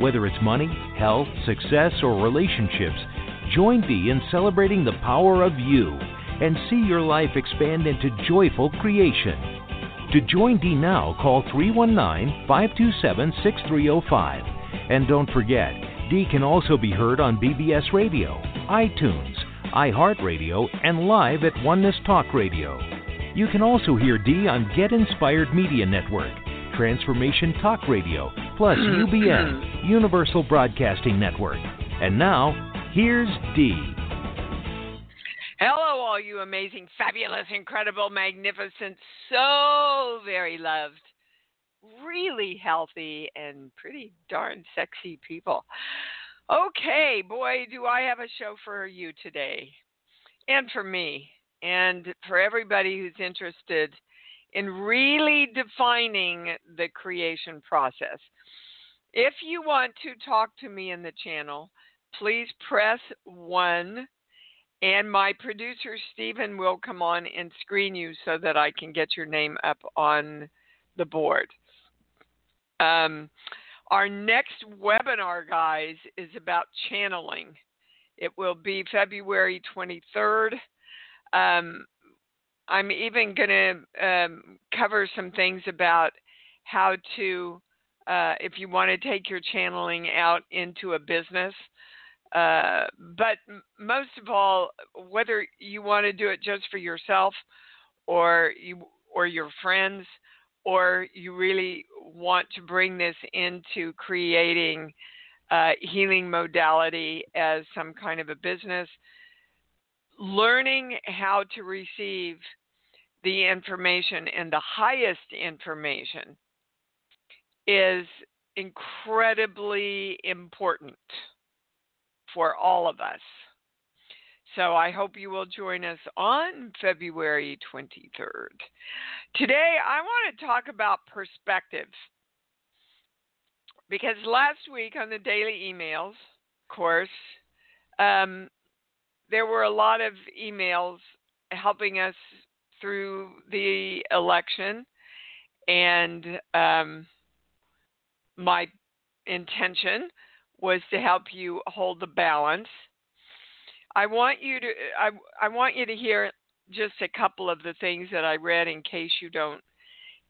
Whether it's money, health, success, or relationships, join Dee in celebrating the power of you and see your life expand into joyful creation. To join Dee now, call 319 527 6305. And don't forget, Dee can also be heard on BBS Radio, iTunes, iHeartRadio, and live at Oneness Talk Radio. You can also hear Dee on Get Inspired Media Network, Transformation Talk Radio, plus mm-hmm. UBN, Universal Broadcasting Network. And now, here's Dee. Hello, all you amazing, fabulous, incredible, magnificent, so very loved, really healthy, and pretty darn sexy people. Okay, boy, do I have a show for you today, and for me, and for everybody who's interested in really defining the creation process. If you want to talk to me in the channel, please press 1 and my producer Stephen will come on and screen you so that I can get your name up on the board. Um, our next webinar, guys, is about channeling. It will be February 23rd. Um, I'm even going to um, cover some things about how to, uh, if you want to take your channeling out into a business. Uh, but most of all, whether you want to do it just for yourself or you or your friends, or you really want to bring this into creating uh, healing modality as some kind of a business, learning how to receive the information and the highest information is incredibly important for all of us. So I hope you will join us on February 23rd. Today, I want to talk about perspective. Because last week on the daily emails, course, um, there were a lot of emails helping us through the election, and um, my intention was to help you hold the balance. I want you to I, I want you to hear just a couple of the things that I read in case you don't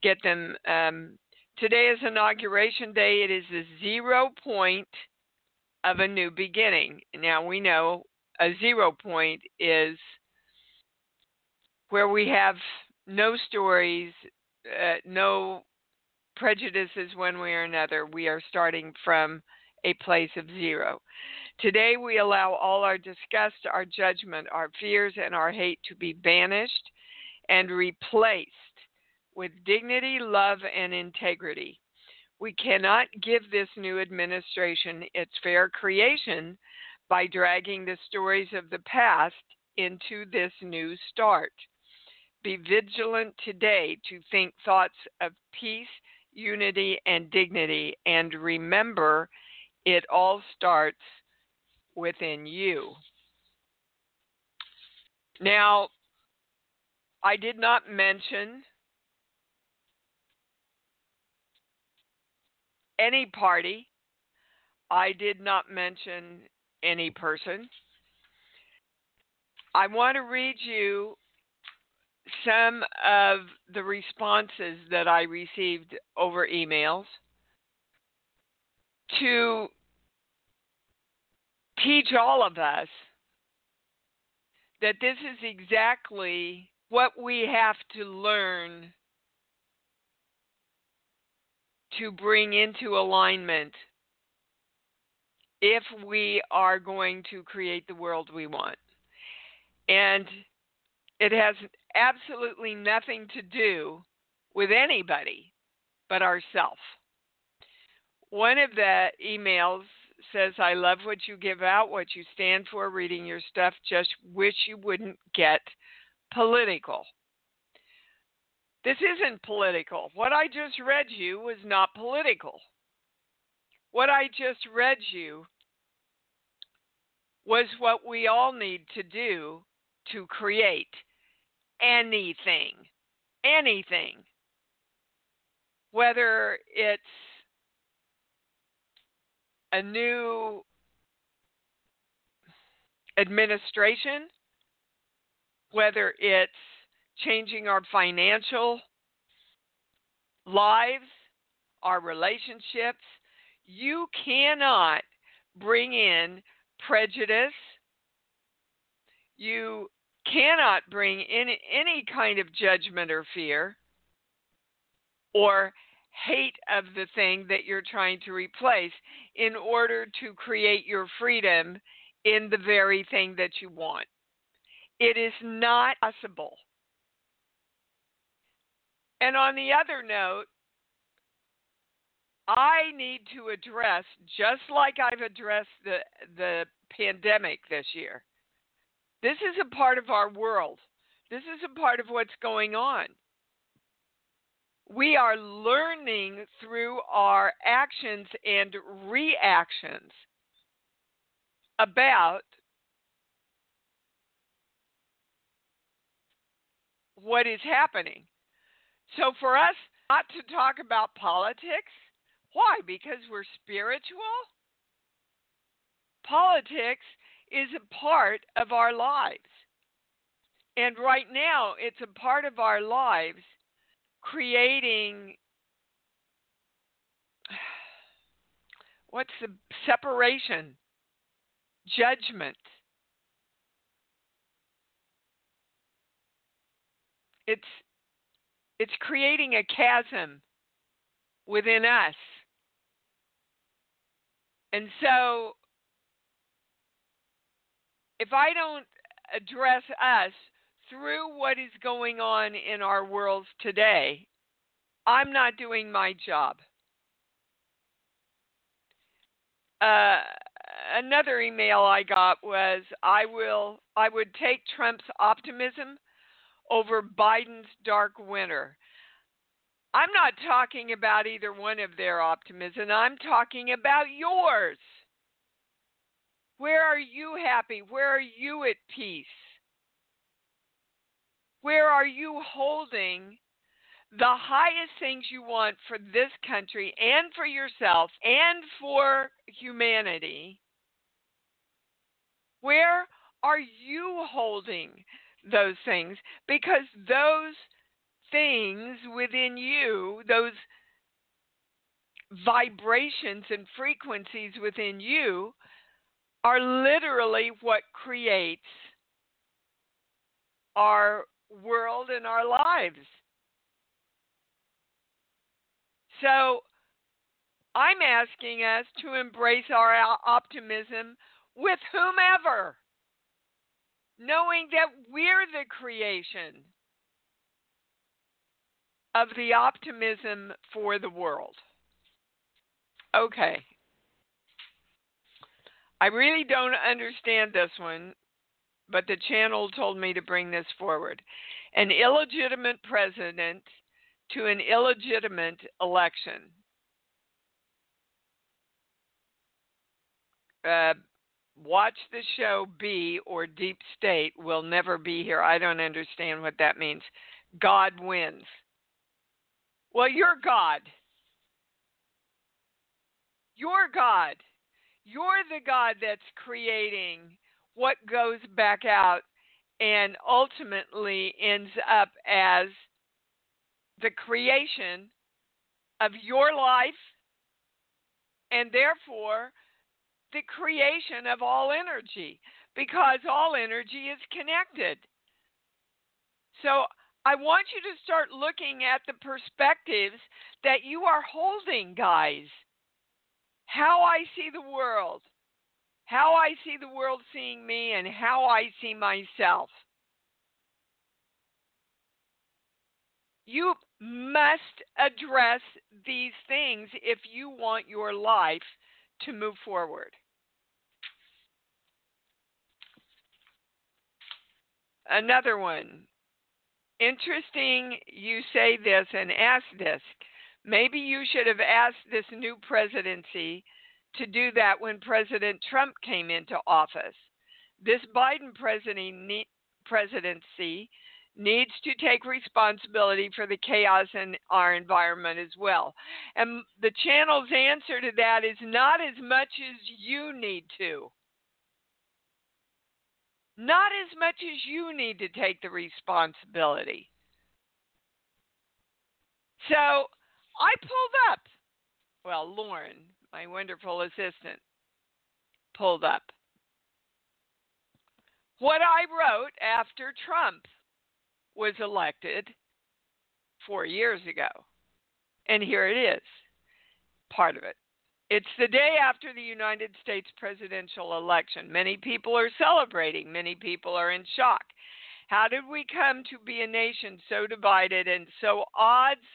get them. Um, today is inauguration day. It is the zero point of a new beginning. Now we know a zero point is where we have no stories, uh, no prejudices one way or another. We are starting from a place of zero. Today, we allow all our disgust, our judgment, our fears, and our hate to be banished and replaced with dignity, love, and integrity. We cannot give this new administration its fair creation by dragging the stories of the past into this new start. Be vigilant today to think thoughts of peace, unity, and dignity, and remember it all starts within you. Now, I did not mention any party. I did not mention any person. I want to read you some of the responses that I received over emails to teach all of us that this is exactly what we have to learn to bring into alignment if we are going to create the world we want. And it has absolutely nothing to do with anybody but ourselves one of the emails says, I love what you give out, what you stand for, reading your stuff. Just wish you wouldn't get political. This isn't political. What I just read you was not political. What I just read you was what we all need to do to create anything. Anything. Whether it's a new administration, whether it's changing our financial lives, our relationships. You cannot bring in prejudice. You cannot bring in any kind of judgment or fear or hate of the thing that you're trying to replace in order to create your freedom in the very thing that you want. It is not possible. And on the other note, I need to address, just like I've addressed the, the pandemic this year, this is a part of our world. This is a part of what's going on. We are learning through our actions and reactions about what is happening. So for us not to talk about politics, why? Because we're spiritual? Politics is a part of our lives. And right now, it's a part of our lives creating what's the separation, judgment. It's it's creating a chasm within us. And so, if I don't address us through what is going on in our worlds today, I'm not doing my job. Uh, another email I got was I will I would take Trump's optimism over Biden's dark winter. I'm not talking about either one of their optimism. I'm talking about yours. Where are you happy? Where are you at peace? Where are you holding the highest things you want for this country and for yourself and for humanity? Where are you holding those things because those things within you, those vibrations and frequencies within you, are literally what creates our world and our lives. So I'm asking us to embrace our optimism with whomever knowing that we're the creation of the optimism for the world. Okay. I really don't understand this one, but the channel told me to bring this forward. An illegitimate president to an illegitimate election. Uh, watch the show B or Deep State will never be here. I don't understand what that means. God wins. Well, you're God. You're God. You're the God that's creating what goes back out and ultimately ends up as the creation of your life and therefore the creation of all energy because all energy is connected. So I want you to start looking at the perspectives that you are holding, guys. How I see the world, how I see the world seeing me, and how I see myself. You must address these things if you want your life to move forward. Another one. Interesting you say this and ask this. Maybe you should have asked this new presidency to do that when President Trump came into office. This Biden presidency needs to take responsibility for the chaos in our environment as well. And the channel's answer to that is not as much as you need to. Not as much as you need to take the responsibility. So I pulled up, well, Lauren, my wonderful assistant, pulled up what I wrote after Trump was elected four years ago. And here it is part of it. It's the day after the United States presidential election. Many people are celebrating, many people are in shock. How did we come to be a nation so divided and so odds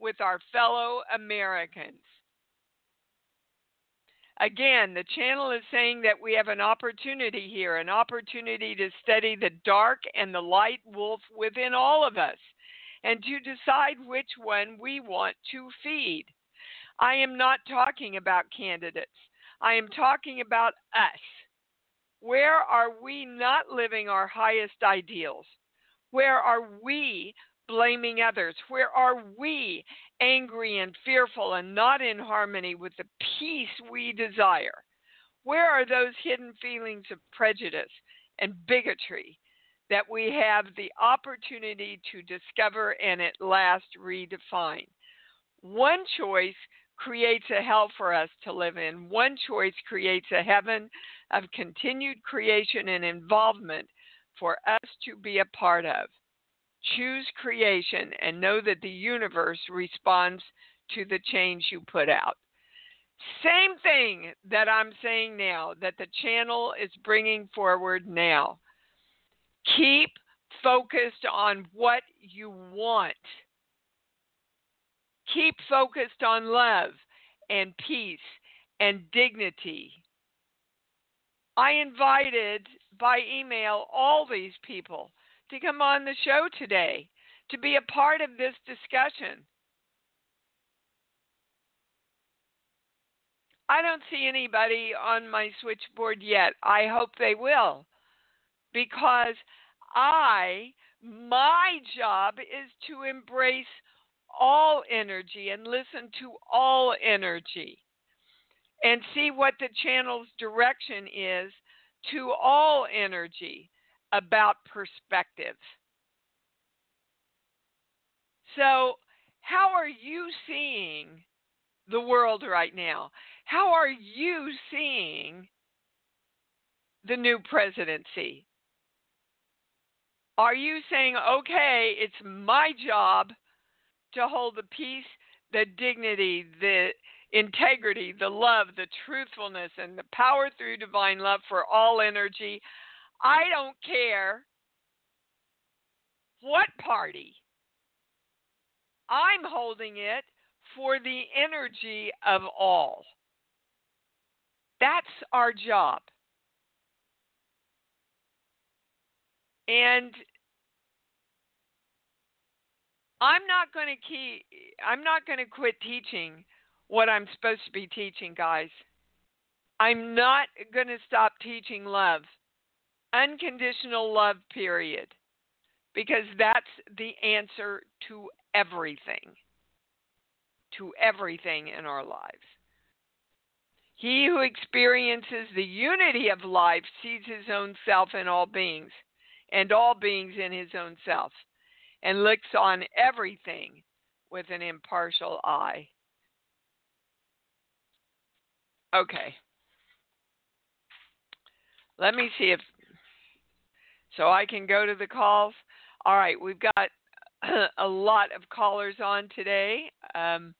with our fellow Americans? Again, the channel is saying that we have an opportunity here, an opportunity to study the dark and the light wolf within all of us and to decide which one we want to feed. I am not talking about candidates, I am talking about us. Where are we not living our highest ideals? Where are we blaming others? Where are we angry and fearful and not in harmony with the peace we desire? Where are those hidden feelings of prejudice and bigotry that we have the opportunity to discover and at last redefine? One choice creates a hell for us to live in. One choice creates a heaven of continued creation and involvement for us to be a part of. Choose creation and know that the universe responds to the change you put out. Same thing that I'm saying now, that the channel is bringing forward now. Keep focused on what you want. Keep focused on love and peace and dignity. I invited by email all these people to come on the show today to be a part of this discussion. I don't see anybody on my switchboard yet. I hope they will. Because I, my job is to embrace all energy and listen to all energy and see what the channel's direction is to all energy about perspective. So, how are you seeing the world right now? How are you seeing the new presidency? Are you saying, okay, it's my job to hold the peace, the dignity, the integrity, the love, the truthfulness, and the power through divine love for all energy? I don't care what party. I'm holding it for the energy of all. That's our job. And I'm not going to keep I'm not going to quit teaching what I'm supposed to be teaching, guys. I'm not going to stop teaching love unconditional love, period. Because that's the answer to everything. To everything in our lives. He who experiences the unity of life sees his own self in all beings, and all beings in his own self, and looks on everything with an impartial eye. Okay. Let me see if so I can go to the calls. All right, we've got a lot of callers on today. Um,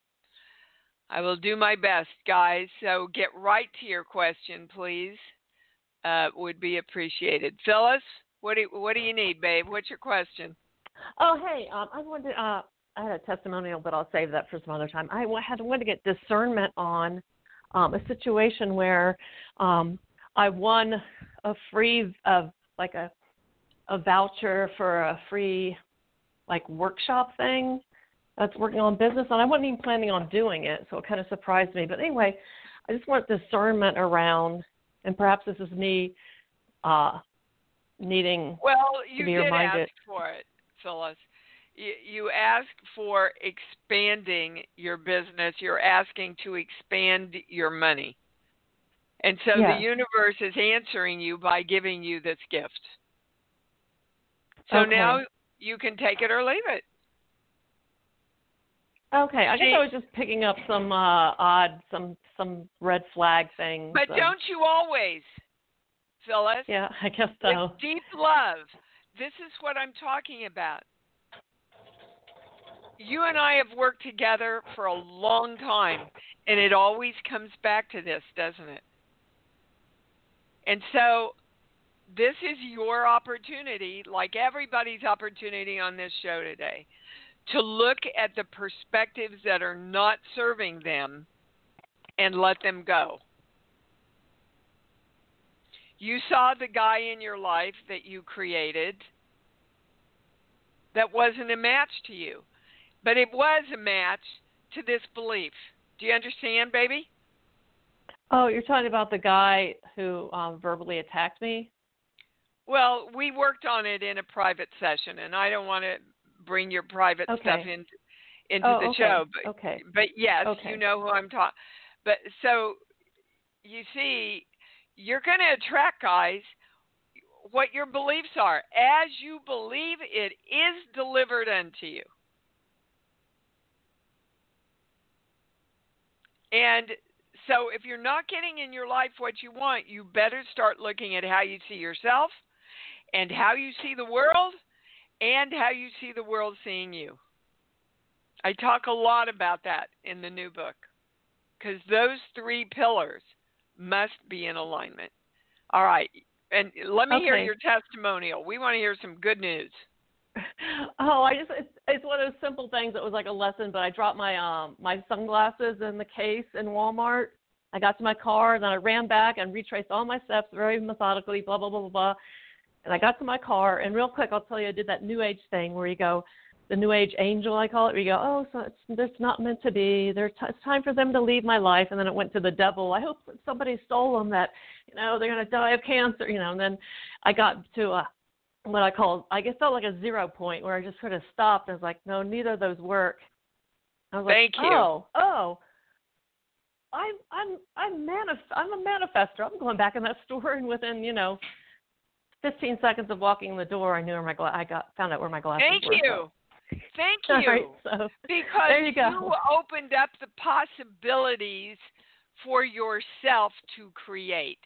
I will do my best, guys. So get right to your question, please. Uh, would be appreciated. Phyllis, what do you, what do you need, babe? What's your question? Oh, hey, um, I wanted uh, I had a testimonial, but I'll save that for some other time. I had wanted to get discernment on um, a situation where um, I won a free of uh, like a a voucher for a free like workshop thing that's working on business, and I wasn't even planning on doing it, so it kind of surprised me. But anyway, I just want discernment around, and perhaps this is me uh, needing well, you to be did reminded. ask for it, Phyllis. You, you asked for expanding your business. You're asking to expand your money. And so Yeah. the universe is answering you by giving you this gift. So Okay. now you can take it or leave it. Okay, I guess I was just picking up some uh odd some some red flag things. But so- don't you always, Phyllis? Yeah, I guess so. With deep love. This is what I'm talking about. You and I have worked together for a long time, and it always comes back to this, doesn't it? And so, this is your opportunity, like everybody's opportunity on this show today, to look at the perspectives that are not serving them and let them go. You saw the guy in your life that you created that wasn't a match to you, but it was a match to this belief. Do you understand, baby? Oh, you're talking about the guy who um verbally attacked me? Well, we worked on it in a private session, and I don't want to bring your private Okay. stuff in, into oh, the okay. show, but okay. but yes, Okay. you know who I'm talking. But so you see, you're going to attract guys what your beliefs are. As you believe, it is delivered unto you. And so, if you're not getting in your life what you want, you better start looking at how you see yourself and how you see the world and how you see the world seeing you. I talk a lot about that in the new book because those three pillars must be in alignment. All right. And let me hear your testimonial. We want to hear some good news. Oh, I just it's, it's one of those simple things that was like a lesson, but I dropped my um my sunglasses in the case in Walmart. I got to my car, then I ran back and retraced all my steps very methodically, blah blah blah blah blah. And I got to my car, and real quick, I'll tell you, I did that New Age thing where you go, the New Age angel, I call it, where you go, oh, so it's it's not meant to be. There's t- it's time for them to leave my life, and then it went to the devil. I hope somebody stole them. That you know they're gonna die of cancer, you know. And then I got to a what I call, I guess, felt like a zero point where I just sort of stopped. I was like, no, neither of those work. I was Thank like, you. oh, oh, I'm, I'm, I'm manif- I'm a manifester. I'm going back in that store, and within, you know, 15 seconds of walking in the door, I knew where my gla- I got found out where my glasses Thank were. you. Thank you. Right, so Because you go. opened up the possibilities for yourself to create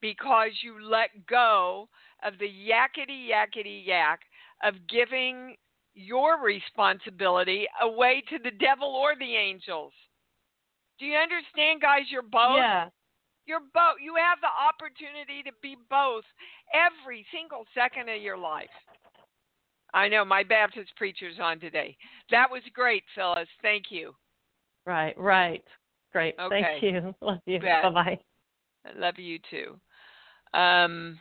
because you let go of the yakety yakety yak of giving your responsibility away to the devil or the angels. Do you understand, guys? You're both. yeah, You're both. You have the opportunity to be both every single second of your life. I know my Baptist preacher's on today. That was great, Phyllis. Thank you. right, right. Great. Okay. Thank you. Love you. Bye bye. Love you too. Um,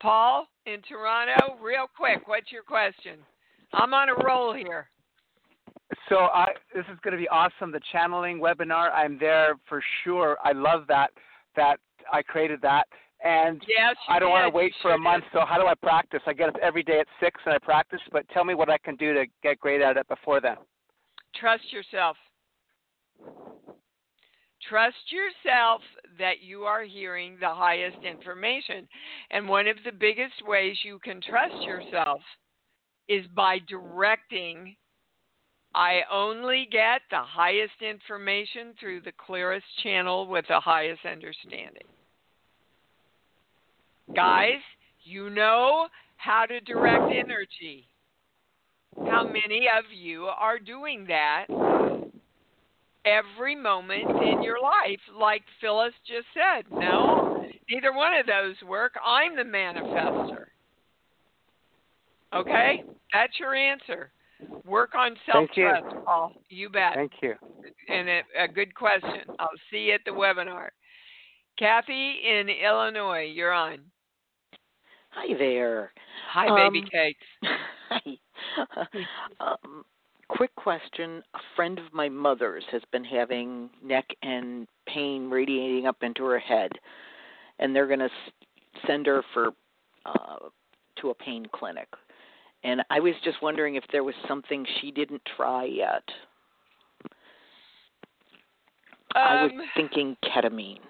Paul in Toronto, real quick, what's your question? I'm on a roll here. So I this is going to be awesome. The channeling webinar, I'm there for sure. I love that that I created that, and Yes, I don't want to wait for a month. So how do I practice? I get up every day at six and I practice. But tell me what I can do to get great at it before then. Trust yourself. Trust yourself that you are hearing the highest information. And one of the biggest ways you can trust yourself is by directing. I only get the highest information through the clearest channel with the highest understanding. Guys, you know how to direct energy. How many of you are doing that every moment in your life, like Phyllis just said? No, neither one of those work. I'm the manifester. Okay? That's your answer. Work on self Thank you. trust, Paul. You bet. Thank you. And a, a good question. I'll see you at the webinar. Kathy in Illinois, you're on. Hi there. Hi, baby Um, cakes. Hi. um, quick question. A friend of my mother's has been having neck and pain radiating up into her head, and they're going to send her for uh, to a pain clinic. And I was just wondering if there was something she didn't try yet. I was Um, thinking ketamine.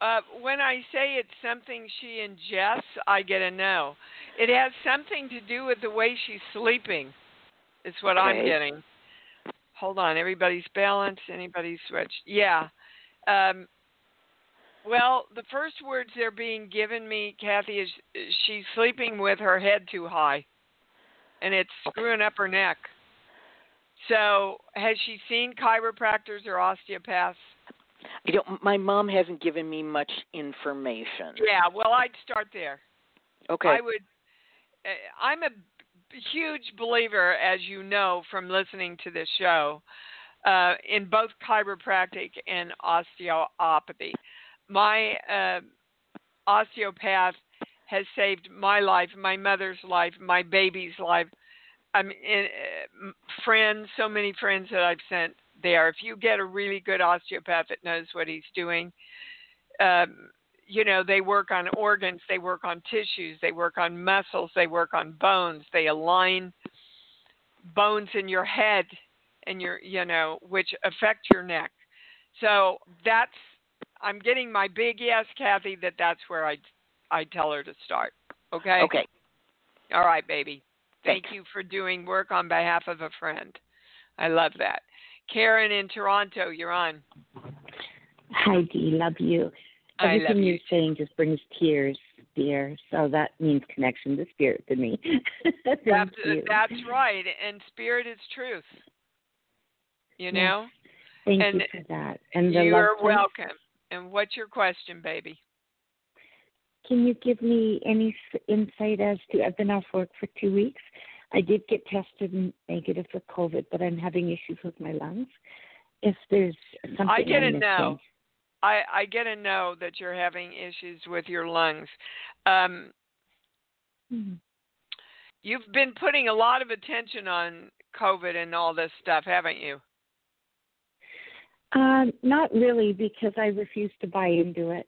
Uh, when I say it's something she ingests, I get a no. It has something to do with the way she's sleeping. Is what I'm getting. Hold on, everybody's balanced. Anybody switched? Yeah. Um, well, the first words they're being given me, Kathy, is she's sleeping with her head too high, and it's screwing up her neck. So, has she seen chiropractors or osteopaths? I don't. My mom hasn't given me much information. Yeah, well, I'd start there. Okay. I would. uh, I'm a huge believer, as you know from listening to this show, uh, in both chiropractic and osteopathy. My uh, osteopath has saved my life, my mother's life, my baby's life. I mean, uh, friends, so many friends that I've sent there. If you get a really good osteopath that knows what he's doing, um, you know they work on organs they work on tissues they work on muscles they work on bones they align bones in your head and your you know which affect your neck so that's i'm getting my big yes kathy that that's where i i tell her to start okay Okay. all right baby thank Thanks. you for doing work on behalf of a friend i love that karen in toronto you're on Hi, Dee. Love you. I Everything love you you're saying just brings tears, dear. So that means connection to spirit to me. Thank That's, you. that's right. And spirit is truth. You Yes. know? Thank and you for that. And the You're love welcome. And what's your question, baby? Can you give me any insight as to? I've been off work for two weeks. I did get tested negative for COVID, but I'm having issues with my lungs. If there's something I get a no. I, I get to know that you're having issues with your lungs. Um, Hmm. you've been putting a lot of attention on COVID and all this stuff, haven't you? Um, not really, because I refuse to buy into it.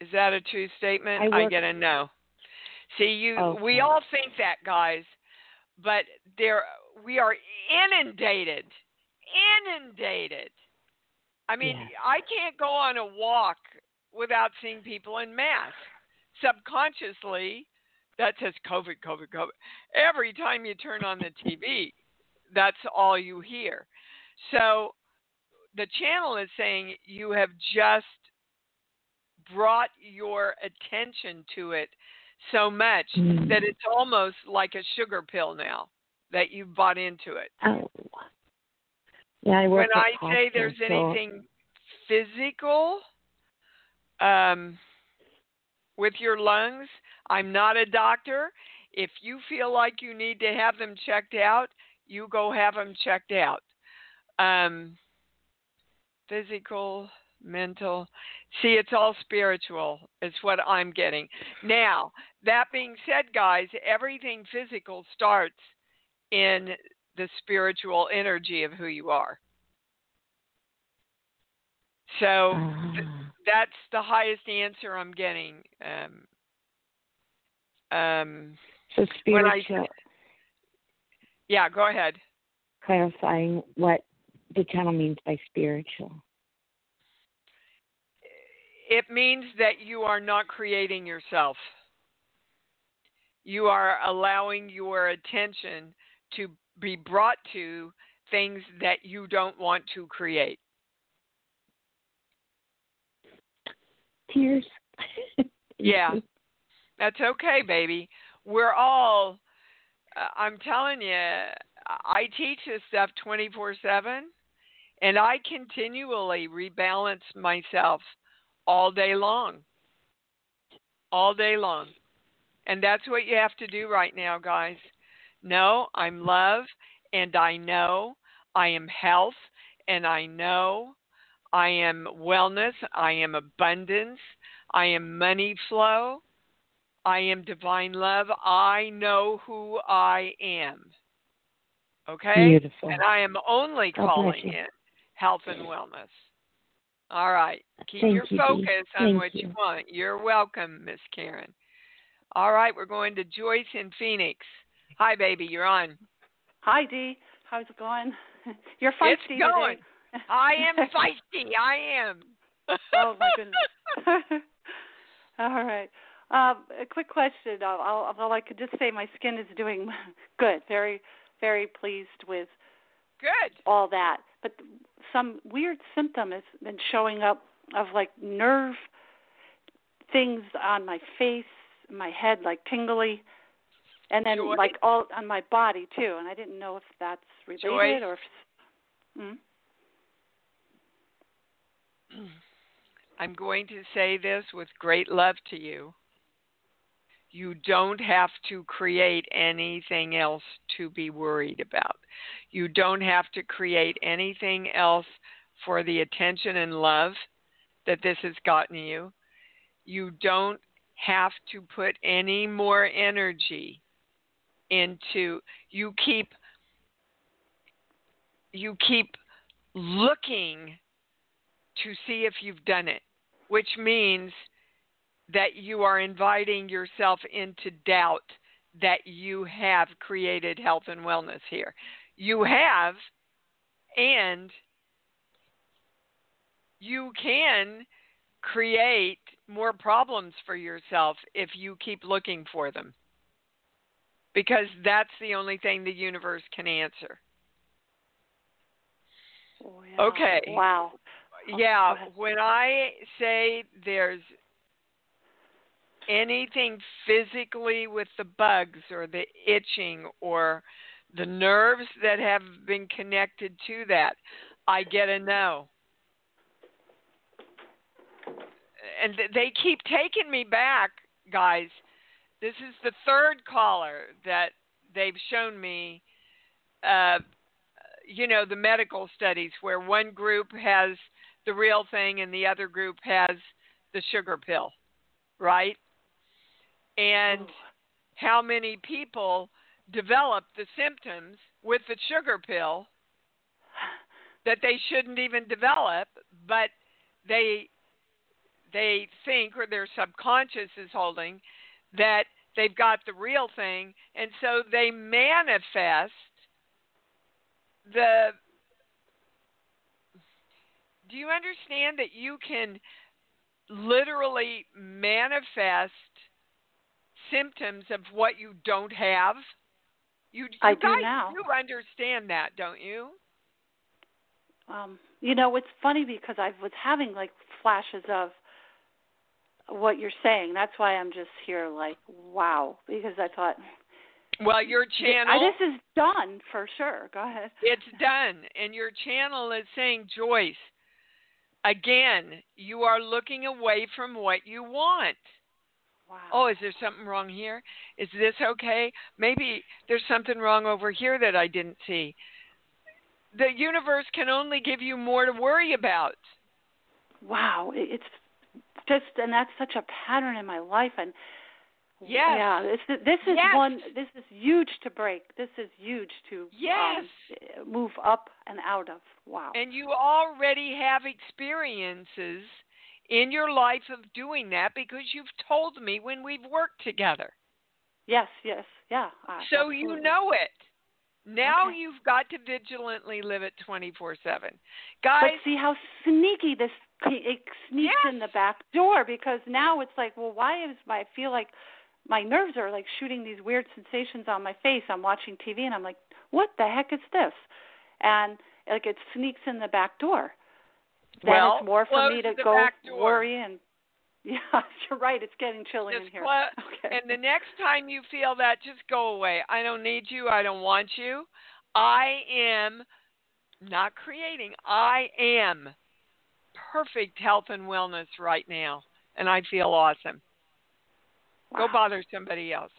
Is that a true statement? I I, get a no. See, you we all think that, guys, but there we are inundated, inundated. I mean, Yes. I can't go on a walk without seeing people in masks. Subconsciously, that says COVID, COVID, COVID. Every time you turn on the TV, that's all you hear. So the channel is saying you have just brought your attention to it so much Mm. that it's almost like a sugar pill now that you've bought into it. Oh. Yeah, I work when I say there's so- anything physical um, with your lungs, I'm not a doctor. If you feel like you need to have them checked out, you go have them checked out. Um, physical, mental. See, it's all spiritual, It's what I'm getting. Now, that being said, guys, everything physical starts in the spiritual energy of who you are. So th- Ah. that's the highest answer I'm getting. Um, um, So when I- spiritual, yeah, go ahead. clarifying what channel means by spiritual. It means that you are not creating yourself. You are allowing your attention to be brought to things that you don't want to create. Tears. Yeah. That's okay, baby. We're all, uh, I'm telling you, I teach this stuff 24 7, and I continually rebalance myself all day long. All day long. And that's what you have to do right now, guys. No, I'm love and I know I am health and I know I am wellness, I am abundance, I am money flow, I am divine love. I know who I am. Okay? Beautiful. And I am only God calling in health and wellness. All right. Keep Thank your you, Dee. focus on Thank what you. you. want. You're welcome, Miss Karen. All right, we're going to Joyce in Phoenix. Hi, baby. You're on. Hi, Dee. How's it going? You're feisty it's going. today. I am feisty. I am. oh my goodness. All right. Um, a quick question. I'll, I'll, well, I could just say my skin is doing good. Very, very pleased with Good. all that. But some weird symptom has been showing up of like nerve things on my face, my head, like tingly, and then Joy? like all on my body too. And I didn't know if that's related Joy? or. If, mm? I'm going to say this with great love to you. You don't have to create anything else to be worried about. You don't have to create anything else for the attention and love that this has gotten you. You don't have to put any more energy into you keep you keep looking to see if you've done it, which means that you are inviting yourself into doubt that you have created health and wellness here. You have, and you can create more problems for yourself if you keep looking for them. Because that's the only thing the universe can answer. Oh. Okay. Wow. yeah, when I say there's anything physically with the bugs or the itching or the nerves that have been connected to that, I get a no. And they keep taking me back, guys. This is the third caller that they've shown me uh, you know the medical studies where one group has the real thing and the other group has the sugar pill right and how many people develop the symptoms with the sugar pill that they shouldn't even develop but they they think or their subconscious is holding that they've got the real thing. And so they manifest the do you understand that you can literally manifest symptoms of what you don't have you, you I do guys now. do understand that don't you Um, you know, it's funny because I was having like flashes of what you're saying. That's why I'm just here, like, wow, because I thought well your channel this is done for sure. Go ahead. It's done. And your channel is saying, Joyce, again, you are looking away from what you want. Wow. Oh, is there something wrong here? Is this okay? Maybe there's something wrong over here that I didn't see. The universe can only give you more to worry about. wow. It's just, and that's such a pattern in my life, and Yes. yeah, this is this is Yes. one. This is huge to break. This is huge to Yes. um, move up and out of. Wow. And you already have experiences in your life of doing that because you've told me when we've worked together. yes, yes, yeah. uh, So you know it. Now Okay. you've got to vigilantly live it 24 7. Guys. But see how sneaky this it sneaks Yes. in the back door because now it's like, well, why is my I feel like my nerves are like shooting these weird sensations on my face. I'm watching TV and I'm like, what the heck is this? And like it sneaks in the back door. Then Well, it's more for me to go worry and yeah, you're right. It's getting chilly Just in here. clo- okay. and the next time you feel that, just go away. I don't need you. I don't want you. I am not creating, I am perfect health and wellness right now. And I feel awesome. Go bother somebody else.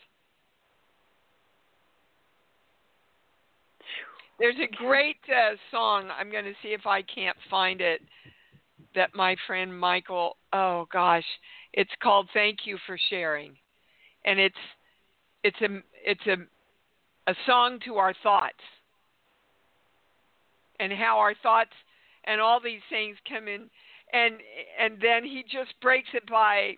There's a great uh, song. I'm going to see if I can't find it. That my friend Michael. Oh gosh, it's called "Thank You for Sharing," and it's it's a it's a a song to our thoughts and how our thoughts and all these things come in and and then he just breaks it by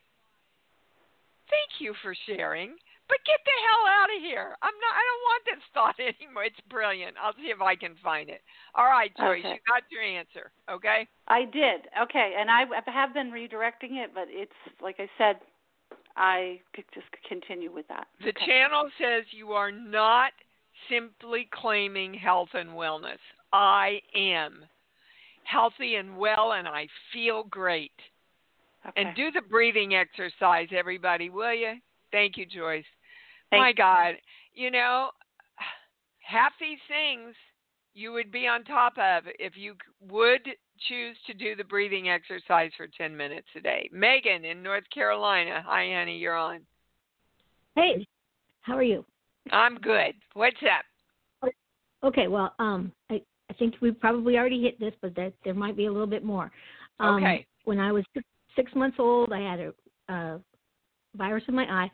thank you for sharing but get the hell out of here i'm not i don't want this thought anymore it's brilliant i'll see if i can find it all right joyce Okay. you got your answer okay I did. Okay, and I have been redirecting it, but it's like I said, I could just continue with that. the okay. channel says you are not simply claiming health and wellness i am healthy and well and i feel great Okay. And do the breathing exercise, everybody, will you? Thank you, Joyce. Thank My you. God, you know, half these things you would be on top of if you would choose to do the breathing exercise for 10 minutes a day. Megan in North Carolina. Hi, honey, you're on. Hey, how are you? I'm good. What's up? Okay, well, um, I, I think we probably already hit this, but that there might be a little bit more. Um, Okay. When I was six, six months old, I had a, a virus in my eye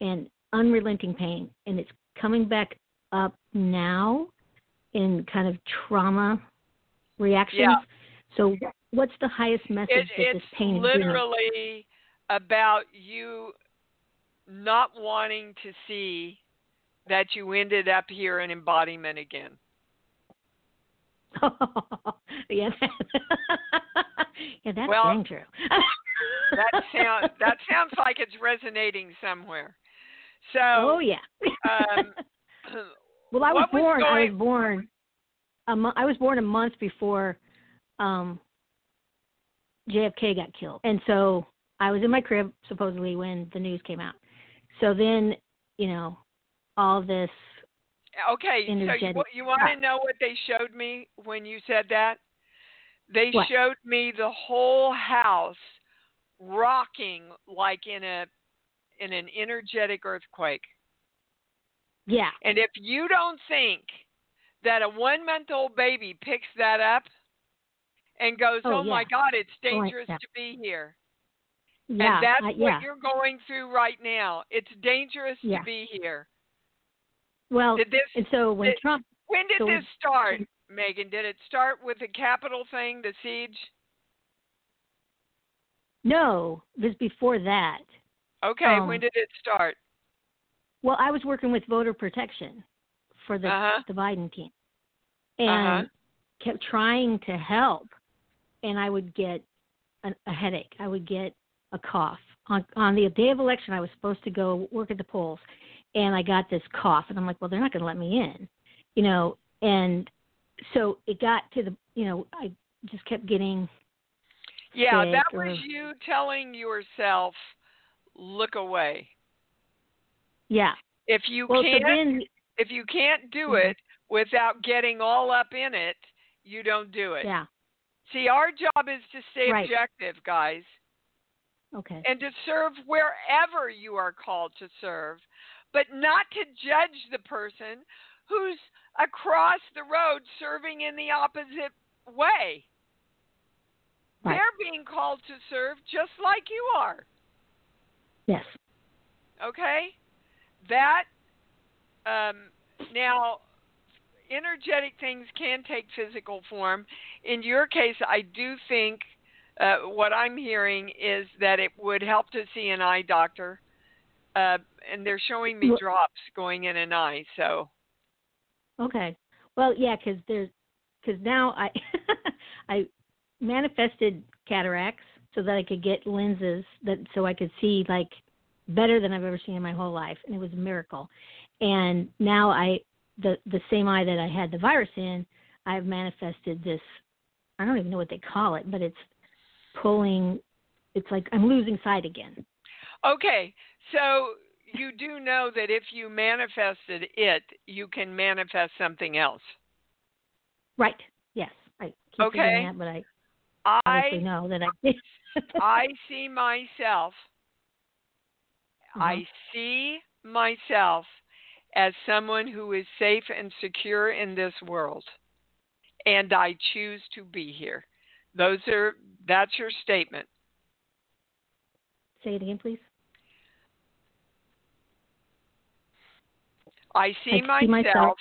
and unrelenting pain, and it's coming back up now in kind of trauma reactions. Yeah. So, what's the highest message It, that this pain is bringing? literally about you not wanting to see that you ended up here in embodiment again. yeah, that, yeah, that's Well, dang true. That sound that sounds like it's resonating somewhere. So, oh yeah. um, well, I was what was born. I was born. A mo- I was born a month before um, JFK got killed, and so I was in my crib supposedly when the news came out. So then, you know, all this. okay, so you, you want to know what they showed me when you said that? They What? showed me the whole house rocking like in a in an energetic earthquake. Yeah. And if you don't think that a one month old baby picks that up and goes, Oh, Oh, my. God, it's dangerous yeah. to be here. Yeah. and that's I, what you're going through right now. It's dangerous Yeah. to be here. Well, Did this and so when did- Trump. when did so- this start, Megan? Did it start with the Capitol thing, the siege? No, it was before that. Okay, Um, when did it start? Well, I was working with voter protection for the Uh-huh. the Biden team, and Uh-huh. kept trying to help, and I would get an, a headache. I would get a cough on on the day of election. I was supposed to go work at the polls, and I got this cough, and I'm like, well, they're not going to let me in, you know. And so it got to the, you know, I just kept getting Yeah, that or- was you telling yourself, look away. yeah. If you Well, can't then if you can't do Mhm. it without getting all up in it, you don't do it. yeah, See, our job is to stay Right. objective, guys, okay, and to serve wherever you are called to serve, but not to judge the person who's across the road serving in the opposite way. right, They're being called to serve just like you are. Yes, Okay? That um, now energetic things can take physical form. In your case, I do think uh, what I'm hearing is that it would help to see an eye doctor. Uh, and they're showing me drops going in an eye. So, Okay. Well, yeah, because there's because now I I manifested cataracts so that I could get lenses that so I could see like better than I've ever seen in my whole life, and it was a miracle. And now I the the same eye that I had the virus in, I've manifested this. I don't even know what they call it, but it's pulling. It's like I'm losing sight again. okay. So you do know that if you manifested it, you can manifest something else. Right. Yes. I keep Okay. that, but I I know that I. I see myself. Uh-huh. I see myself as someone who is safe and secure in this world, and I choose to be here. Those are that's your statement. Say it again, please. I see, I see myself, myself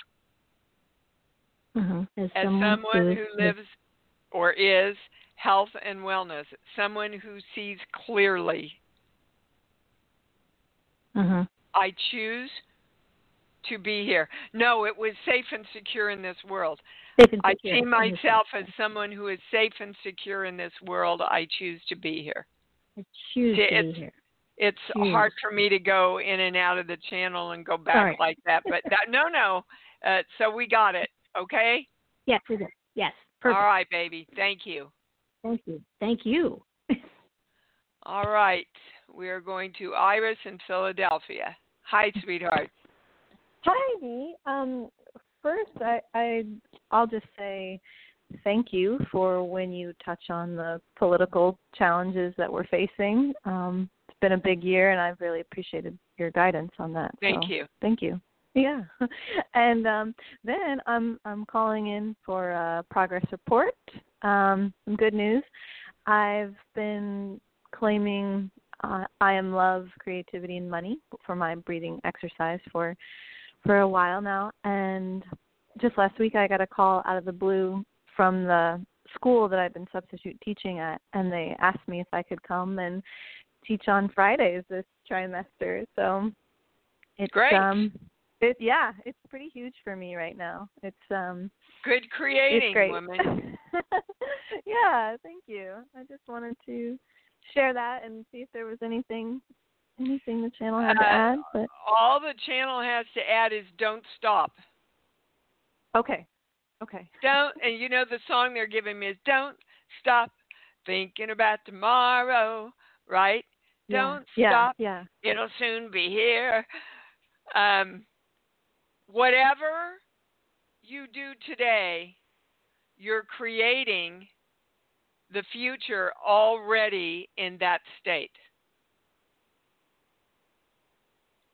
uh-huh. as, as someone, someone who lives or is health and wellness, someone who sees clearly. Uh-huh. I choose to be here. No, it was safe and secure in this world. I see myself as someone who is safe and secure in this world. I choose to be here. I choose See, to be it's- here. It's Choose. hard for me to go in and out of the channel and go back Sorry. like that, but that, no, no. Uh, so we got it. Okay. Yes, we did. Yes. Perfect. All right, baby. Thank you. Thank you. Thank you. All right. We are going to Iris in Philadelphia. Hi, sweetheart. Hi, Dee. Um, first, I, I I'll just say thank you for when you touch on the political challenges that we're facing. Um, it's been a big year, and I've really appreciated your guidance on that. Thank so you. Thank you. Yeah, and um, then I'm I'm calling in for a progress report. Um, some good news. I've been claiming uh, I am love, creativity, and money for my breathing exercise for for a while now. And just last week, I got a call out of the blue from the school that I've been substitute teaching at, and they asked me if I could come and teach on Fridays this trimester. So it's Great. um it yeah, it's pretty huge for me right now. It's um Good creating, great. woman. yeah, thank you. I just wanted to share that and see if there was anything anything the channel had to Uh, add. But All the channel has to add is don't stop. okay. Okay. Don't, and you know the song they're giving me is don't stop thinking about tomorrow, right? Yeah. Don't yeah, stop. Yeah. It'll soon be here. Um, whatever you do today, you're creating the future already in that state,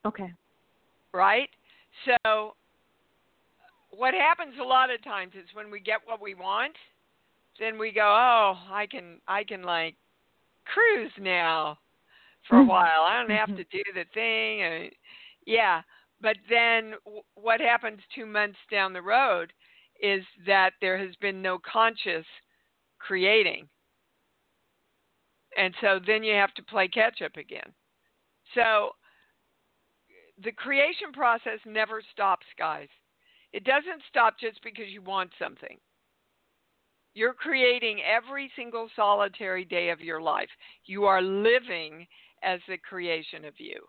Okay. right? So, what happens a lot of times is when we get what we want, then we go, "Oh, I can, I can like cruise now for a Mhm. while. I don't have Mhm. to do the thing." And, yeah, but then what happens two months down the road is that there has been no conscious creating, and so then you have to play catch up again. So the creation process never stops, guys. It doesn't stop just because you want something. You're creating every single solitary day of your life. You are living as the creation of you.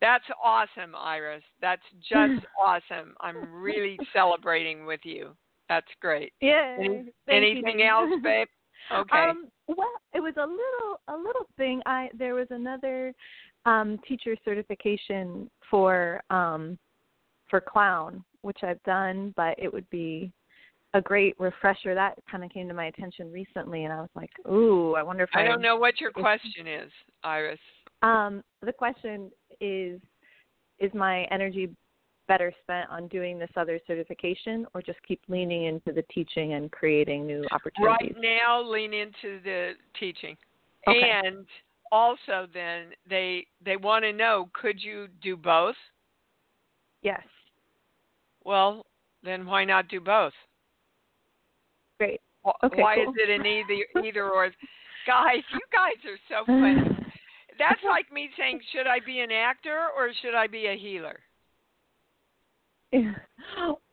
That's awesome, Iris. That's just awesome. I'm really celebrating with you. That's great. Yeah. Any- thank you, anything else, babe? Okay. Um, well, it was a little a little thing. I there was another um teacher certification for um for clown, which I've done, but it would be a great refresher. That kind of came to my attention recently, and I was like, "Ooh, I wonder if I." I don't know what your question is, Iris. Um, the question is, is my energy better spent on doing this other certification, or just keep leaning into the teaching and creating new opportunities? Right now, lean into the teaching, Okay. and also then they they want to know could you do both? Yes. Well, then why not do both? Great. Okay, why cool. is it an either either or? Guys, you guys are so funny. That's like me saying, should I be an actor or should I be a healer?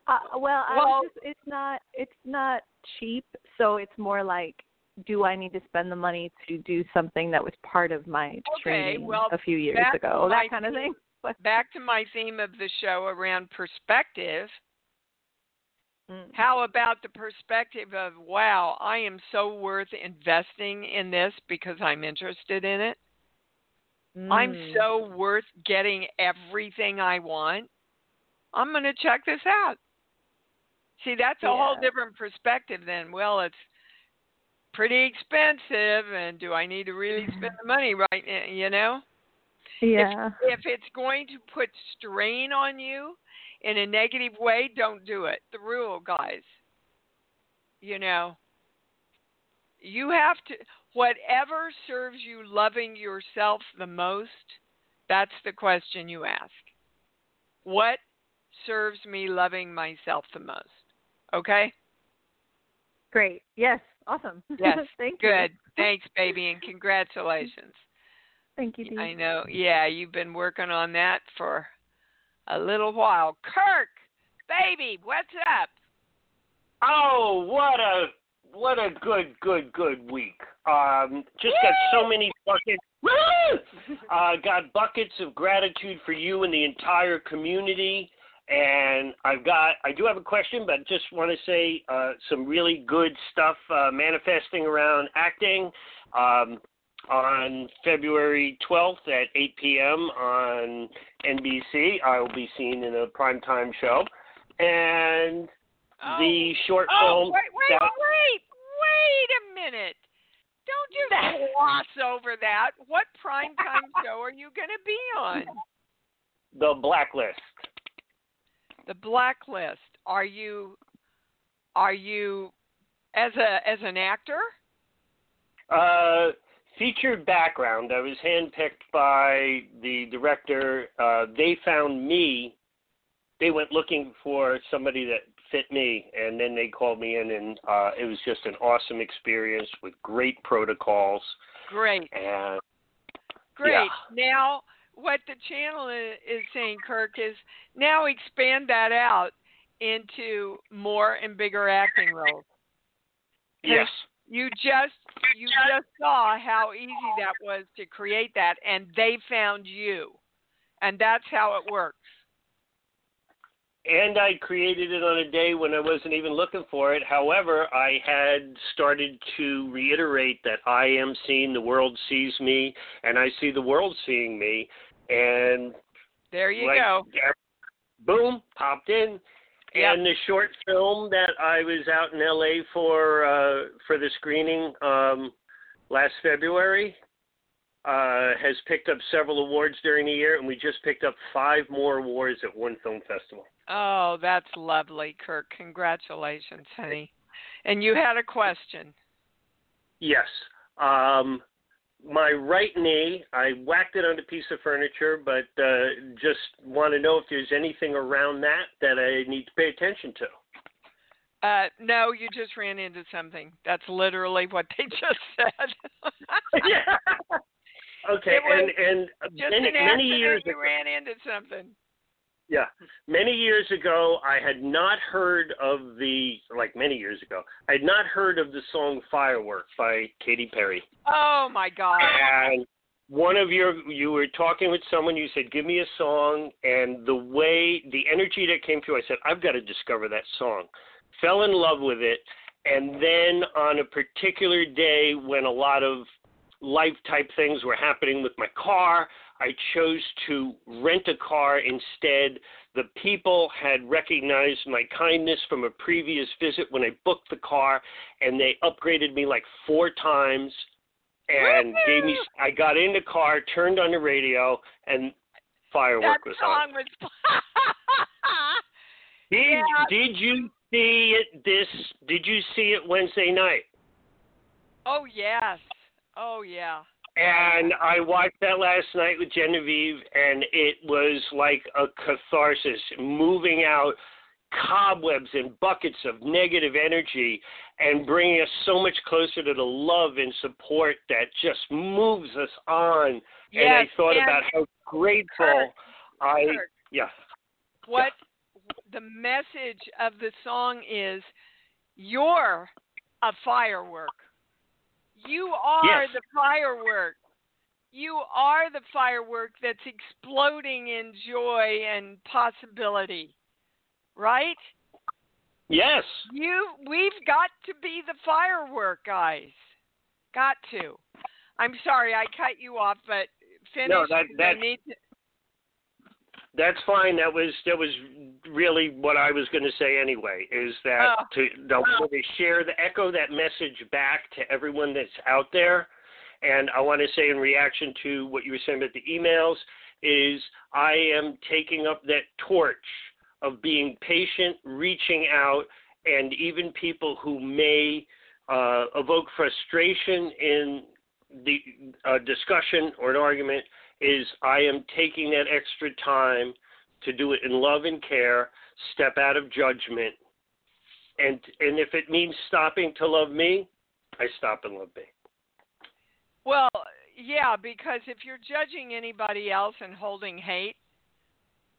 Uh, well, I Well- just, it's not it's not cheap, so it's more like, do I need to spend the money to do something that was part of my Okay, training well, a few years ago, that kind of thing? Back to my theme of the show around perspective. Mm. How about the perspective of, wow, I am so worth investing in this because I'm interested in it? I'm Mm. so worth getting everything I want. I'm going to check this out. See, that's a whole different perspective then. Well, it's pretty expensive, and do I need to really spend the money right now? You know? Yeah. If, if it's going to put strain on you in a negative way, don't do it. The rule, guys. You know, you have to, whatever serves you loving yourself the most, that's the question you ask. What serves me loving myself the most? Okay? Great. Yes. Awesome. Yes. Thank Good. you. Good. Thanks, baby, and congratulations. Thank you, Dee. I know. Yeah, you've been working on that for a little while. Kirk, baby, what's up? Oh, what a what a good, good, good week. Um, just got so many buckets. Woo! Uh, got buckets of gratitude for you and the entire community. And I've got, I do have a question, but just want to say uh, some really good stuff uh, manifesting around acting. Um, on February 12th at 8 p.m. on NBC, I will be seen in a primetime show. And Oh. the short Oh, film wait, wait, that wait, wait a minute. Don't just gloss over that. What primetime show are you going to be on? the blacklist. The Blacklist. Are you are you as a as an actor? Uh, featured background. I was handpicked by the director. Uh, they found me. They went looking for somebody that fit me, and then they called me in, and uh, it was just an awesome experience with great protocols. Great. And Great. Now, what the channel is saying, Kirk, is now expand that out into more and bigger acting roles. yes, You just you just saw how easy that was to create that, and they found you, and that's how it works. And I created it on a day when I wasn't even looking for it. However, I had started to reiterate that I am seen, the world sees me, and I see the world seeing me. And There you like, go. boom, popped in. Yep. And the short film that I was out in LA for uh, for the screening um, last February uh, has picked up several awards during the year, and we just picked up five more awards at one film festival. Oh, that's lovely, Kirk. Congratulations, honey. And you had a question. Yes. Um, my right knee, I whacked it on a piece of furniture, but uh, just want to know if there's anything around that that I need to pay attention to. Uh, no, you just ran into something. That's literally what they just said. yeah. Okay, and and just many an many years you ago, ran into something. Yeah, many years ago, I had not heard of the like many years ago. I had not heard of the song "Firework" by Katy Perry. Oh my God. and one of your you were talking with someone you said give me a song and the way the energy that came through i said i've got to discover that song fell in love with it and then on a particular day when a lot of life type things were happening with my car i chose to rent a car instead the people had recognized my kindness from a previous visit when i booked the car and they upgraded me like four times and gave me. I got in the car, turned on the radio, and firework that was song on. was. Did Yeah. Did you see it? This Did you see it Wednesday night? oh yes. Oh yeah. And I watched that last night with Genevieve, and it was like a catharsis, moving out cobwebs and buckets of negative energy and bringing us so much closer to the love and support that just moves us on. Yes, and I thought and about how grateful Kurt, I, Kurt, yeah, what the message of the song is you're a firework. You are Yes. the firework. You are the firework that's exploding in joy and possibility. Right? yes, You we've got to be the firework guys. Got to. I'm sorry I cut you off, but finish. No, that- I that- need to, that's fine. That was that was really what I was going to say anyway. Is that Oh. to the to share the echo that message back to everyone that's out there, And I want to say, in reaction to what you were saying about the emails, is I am taking up that torch of being patient, reaching out, and even people who may uh, evoke frustration in the uh, discussion or an argument is I am taking that extra time to do it in love and care, step out of judgment, and and if it means stopping to love me, I stop and love me. Well, yeah, because if you're judging anybody else and holding hate,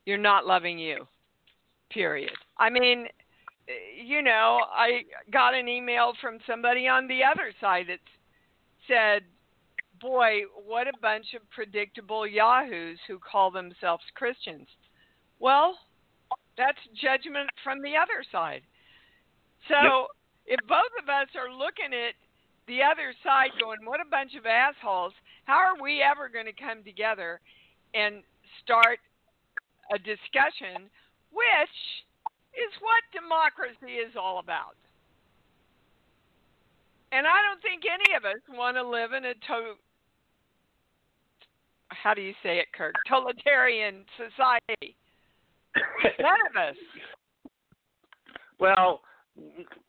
you're not loving you. Period. I mean, you know, I got an email from somebody on the other side that said, "Boy, what a bunch of predictable yahoos who call themselves Christians." Well, that's judgment from the other side. So, yep. if both of us are looking at the other side going, "What a bunch of assholes," how are we ever going to come together and start a discussion, which is what democracy is all about? And I don't think any of us want to live in a to how do you say it, Kirk? Totalitarian society. None of us. Well,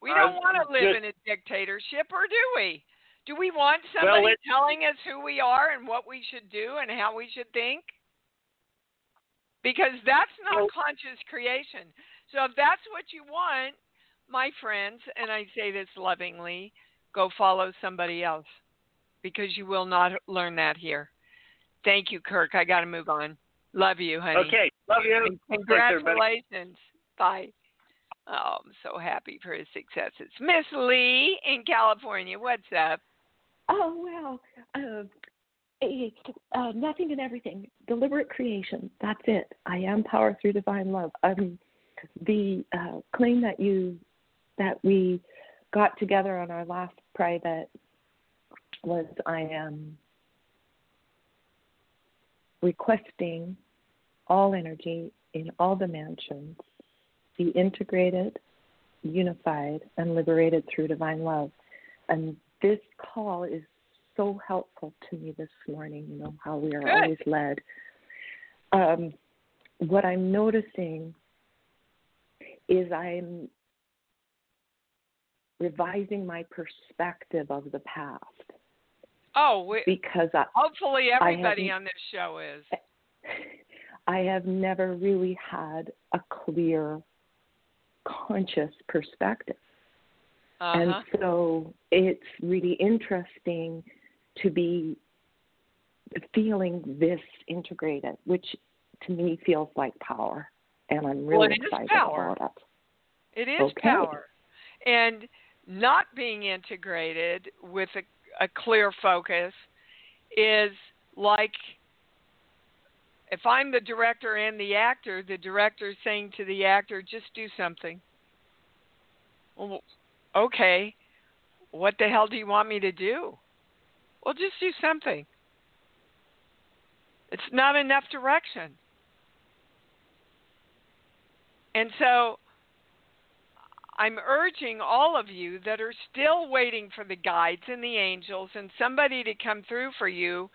we don't want to live just, in a dictatorship, or do we? Do we want somebody well, telling us who we are and what we should do and how we should think? Because that's not well, conscious creation. So if that's what you want, my friends, and I say this lovingly, go follow somebody else because you will not learn that here. Thank you, Kirk. I got to move on. Love you, honey. Okay. Love you. And congratulations. Bye. Oh, I'm so happy for his successes. Miss Lee in California, what's up? Oh well, uh, uh, nothing and everything. Deliberate creation. That's it. I am power through divine love. Um, the uh, claim that you that we got together on our last private was I am requesting all energy in all dimensions be integrated, unified, and liberated through divine love. And this call is so helpful to me this morning, you know, how we are Good. always led. Um, what I'm noticing is I'm revising my perspective of the past. Oh, we, because I, hopefully everybody on this show is. I have never really had a clear, conscious perspective. Uh-huh. And so it's really interesting to be feeling this integrated, which to me feels like power. And I'm really well, excited about it. It is okay. power. And not being integrated with a, a clear focus is like if I'm the director and the actor, the director is saying to the actor, just do something. Well, okay. What the hell do you want me to do? Well, just do something. It's not enough direction. And so I'm urging all of you that are still waiting for the guides and the angels and somebody to come through for you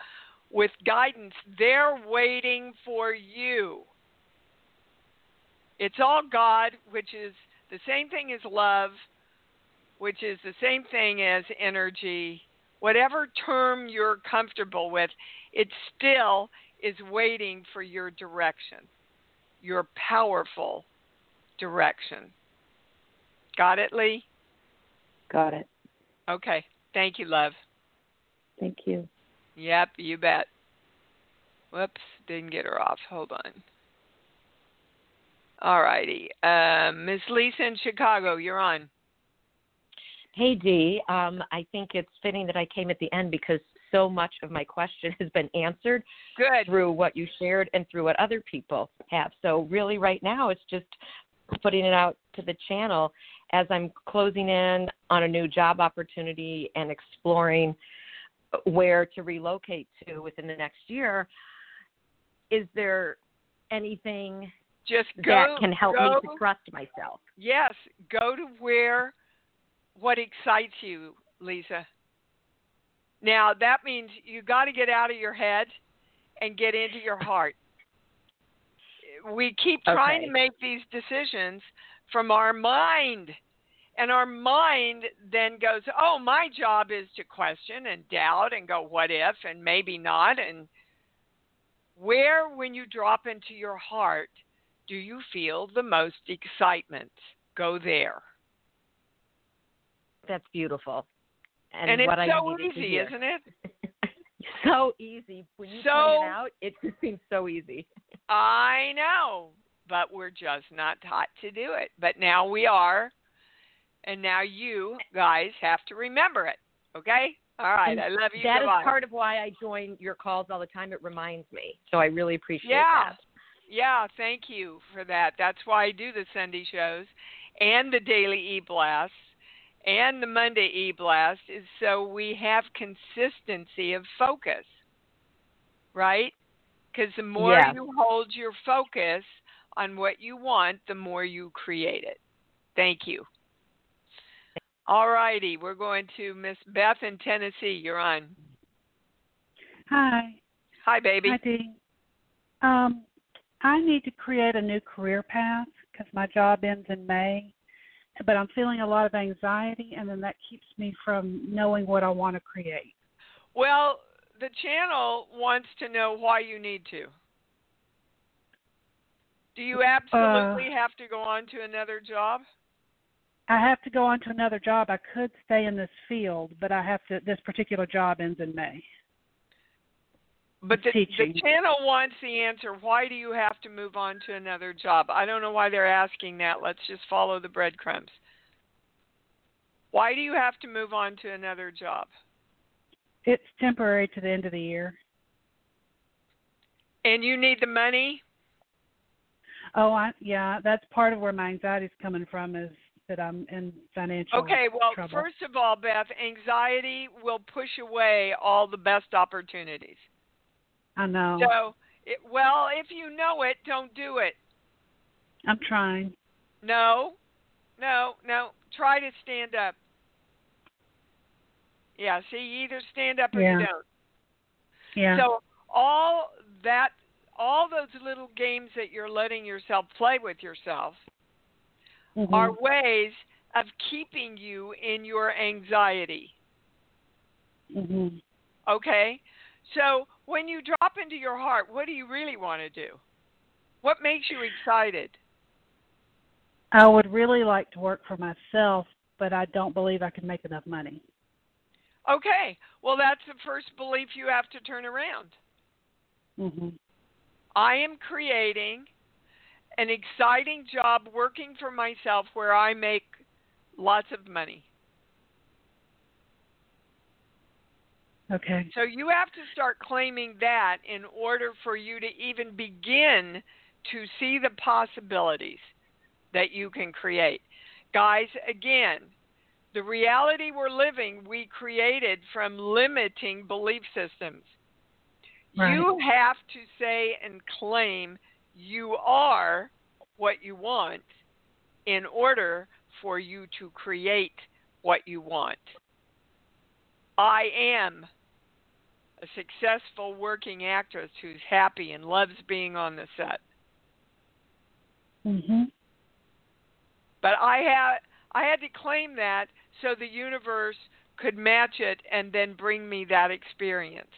with guidance. They're waiting for you. It's all God, which is the same thing as love, which is the same thing as energy. Whatever term you're comfortable with, it still is waiting for your direction, your powerful direction. Got it, Lee? Got it. Okay. Thank you, love. Thank you. Yep, you bet. Whoops, didn't get her off. Hold on. All righty. Uh, Miss Lisa in Chicago, you're on. Hey, Dee. Um, I think it's fitting that I came at the end because so much of my question has been answered Good. through what you shared and through what other people have. So, really, right now, it's just putting it out to the channel as I'm closing in on a new job opportunity and exploring where to relocate to within the next year. Is there anything just go, that can help go, me to trust myself? Yes, go to where what excites you, Lisa. Now, that means you got to get out of your head and get into your heart. We keep trying Okay. to make these decisions from our mind. And our mind then goes, oh, my job is to question and doubt and go, what if and maybe not. And where, when you drop into your heart, do you feel the most excitement? Go there. That's beautiful. And, And, what it's I so easy, isn't it? so easy. When you So- point it out, it just seems so easy. I know, but we're just not taught to do it. But now we are, and now you guys have to remember it. Okay? All right. And I love you. That is Goodbye. part of why I join your calls all the time. It reminds me. So I really appreciate yeah. that. Yeah, Yeah. thank you for that. That's why I do the Sunday shows and the daily e blasts and the Monday e blast is so we have consistency of focus. Right? Because the more you hold your focus on what you want, the more you create it. Thank you. All righty, we're going to Miss Beth in Tennessee. You're on. Hi. Hi, baby. Hi, Dee. Um, I need to create a new career path because my job ends in May, but I'm feeling a lot of anxiety, and then that keeps me from knowing what I want to create. Well, the channel wants to know why you need to. Do you absolutely uh, have to go on to another job? I have to go on to another job. I could stay in this field, but I have to. This particular job ends in May. But the, the channel wants the answer. Why do you have to move on to another job? I don't know why they're asking that. Let's just follow the breadcrumbs. Why do you have to move on to another job? It's temporary to the end of the year. And you need the money? Oh, I yeah, that's part of where my anxiety is coming from is that I'm in financial Okay, well, trouble. first of all, Beth, anxiety will push away all the best opportunities. I know. So, it, well, if you know it, don't do it. I'm trying. No, no, no. Try to stand up. Yeah, see, you either stand up or Yeah. you don't. Yeah. So all that, all those little games that you're letting yourself play with yourself Mhm. are ways of keeping you in your anxiety. Mhm. Okay? So when you drop into your heart, what do you really want to do? What makes you excited? I would really like to work for myself, but I don't believe I can make enough money. Okay. Well, that's the first belief you have to turn around. Mhm. I am creating an exciting job working for myself where I make lots of money. Okay. So you have to start claiming that in order for you to even begin to see the possibilities that you can create. Guys, again, the reality we're living, we created from limiting belief systems. Right. You have to say and claim you are what you want in order for you to create what you want. I am a successful working actress who's happy and loves being on the set. Mhm. But I had I had to claim that so the universe could match it and then bring me that experience.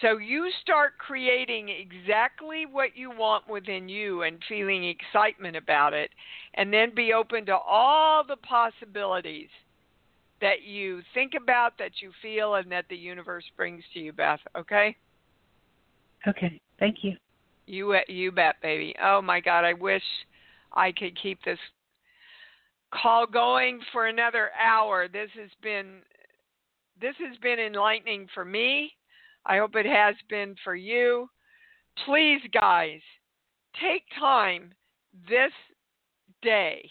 So you start creating exactly what you want within you and feeling excitement about it and then be open to all the possibilities that you think about, that you feel and that the universe brings to you, Beth, okay? Okay. Thank you. You you bet, baby. Oh my God, I wish I could keep this call going for another hour. This has been this has been enlightening for me. I hope it has been for you. Please, guys, take time this day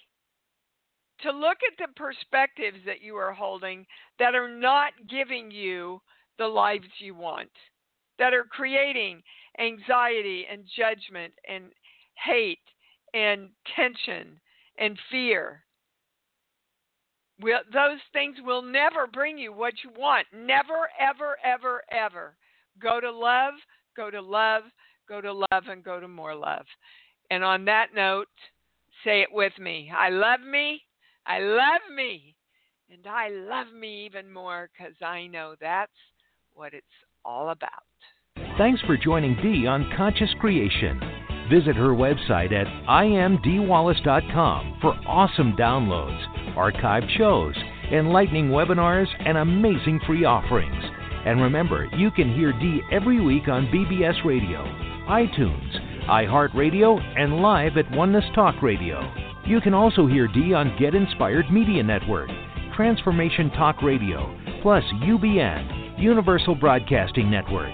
to look at the perspectives that you are holding that are not giving you the lives you want, that are creating anxiety and judgment and hate and tension and fear. Will, those things will never bring you what you want. Never, ever, ever, ever. Go to love, go to love, go to love, and go to more love. And on that note, say it with me I love me, I love me, and I love me even more because I know that's what it's all about. Thanks for joining Dee on Conscious Creation. Visit her website at iamdeewallace.com for awesome downloads, archived shows, enlightening webinars, and amazing free offerings. And remember, you can hear Dee every week on BBS Radio, iTunes, iHeartRadio, and live at Oneness Talk Radio. You can also hear Dee on Get Inspired Media Network, Transformation Talk Radio, plus UBN, Universal Broadcasting Network.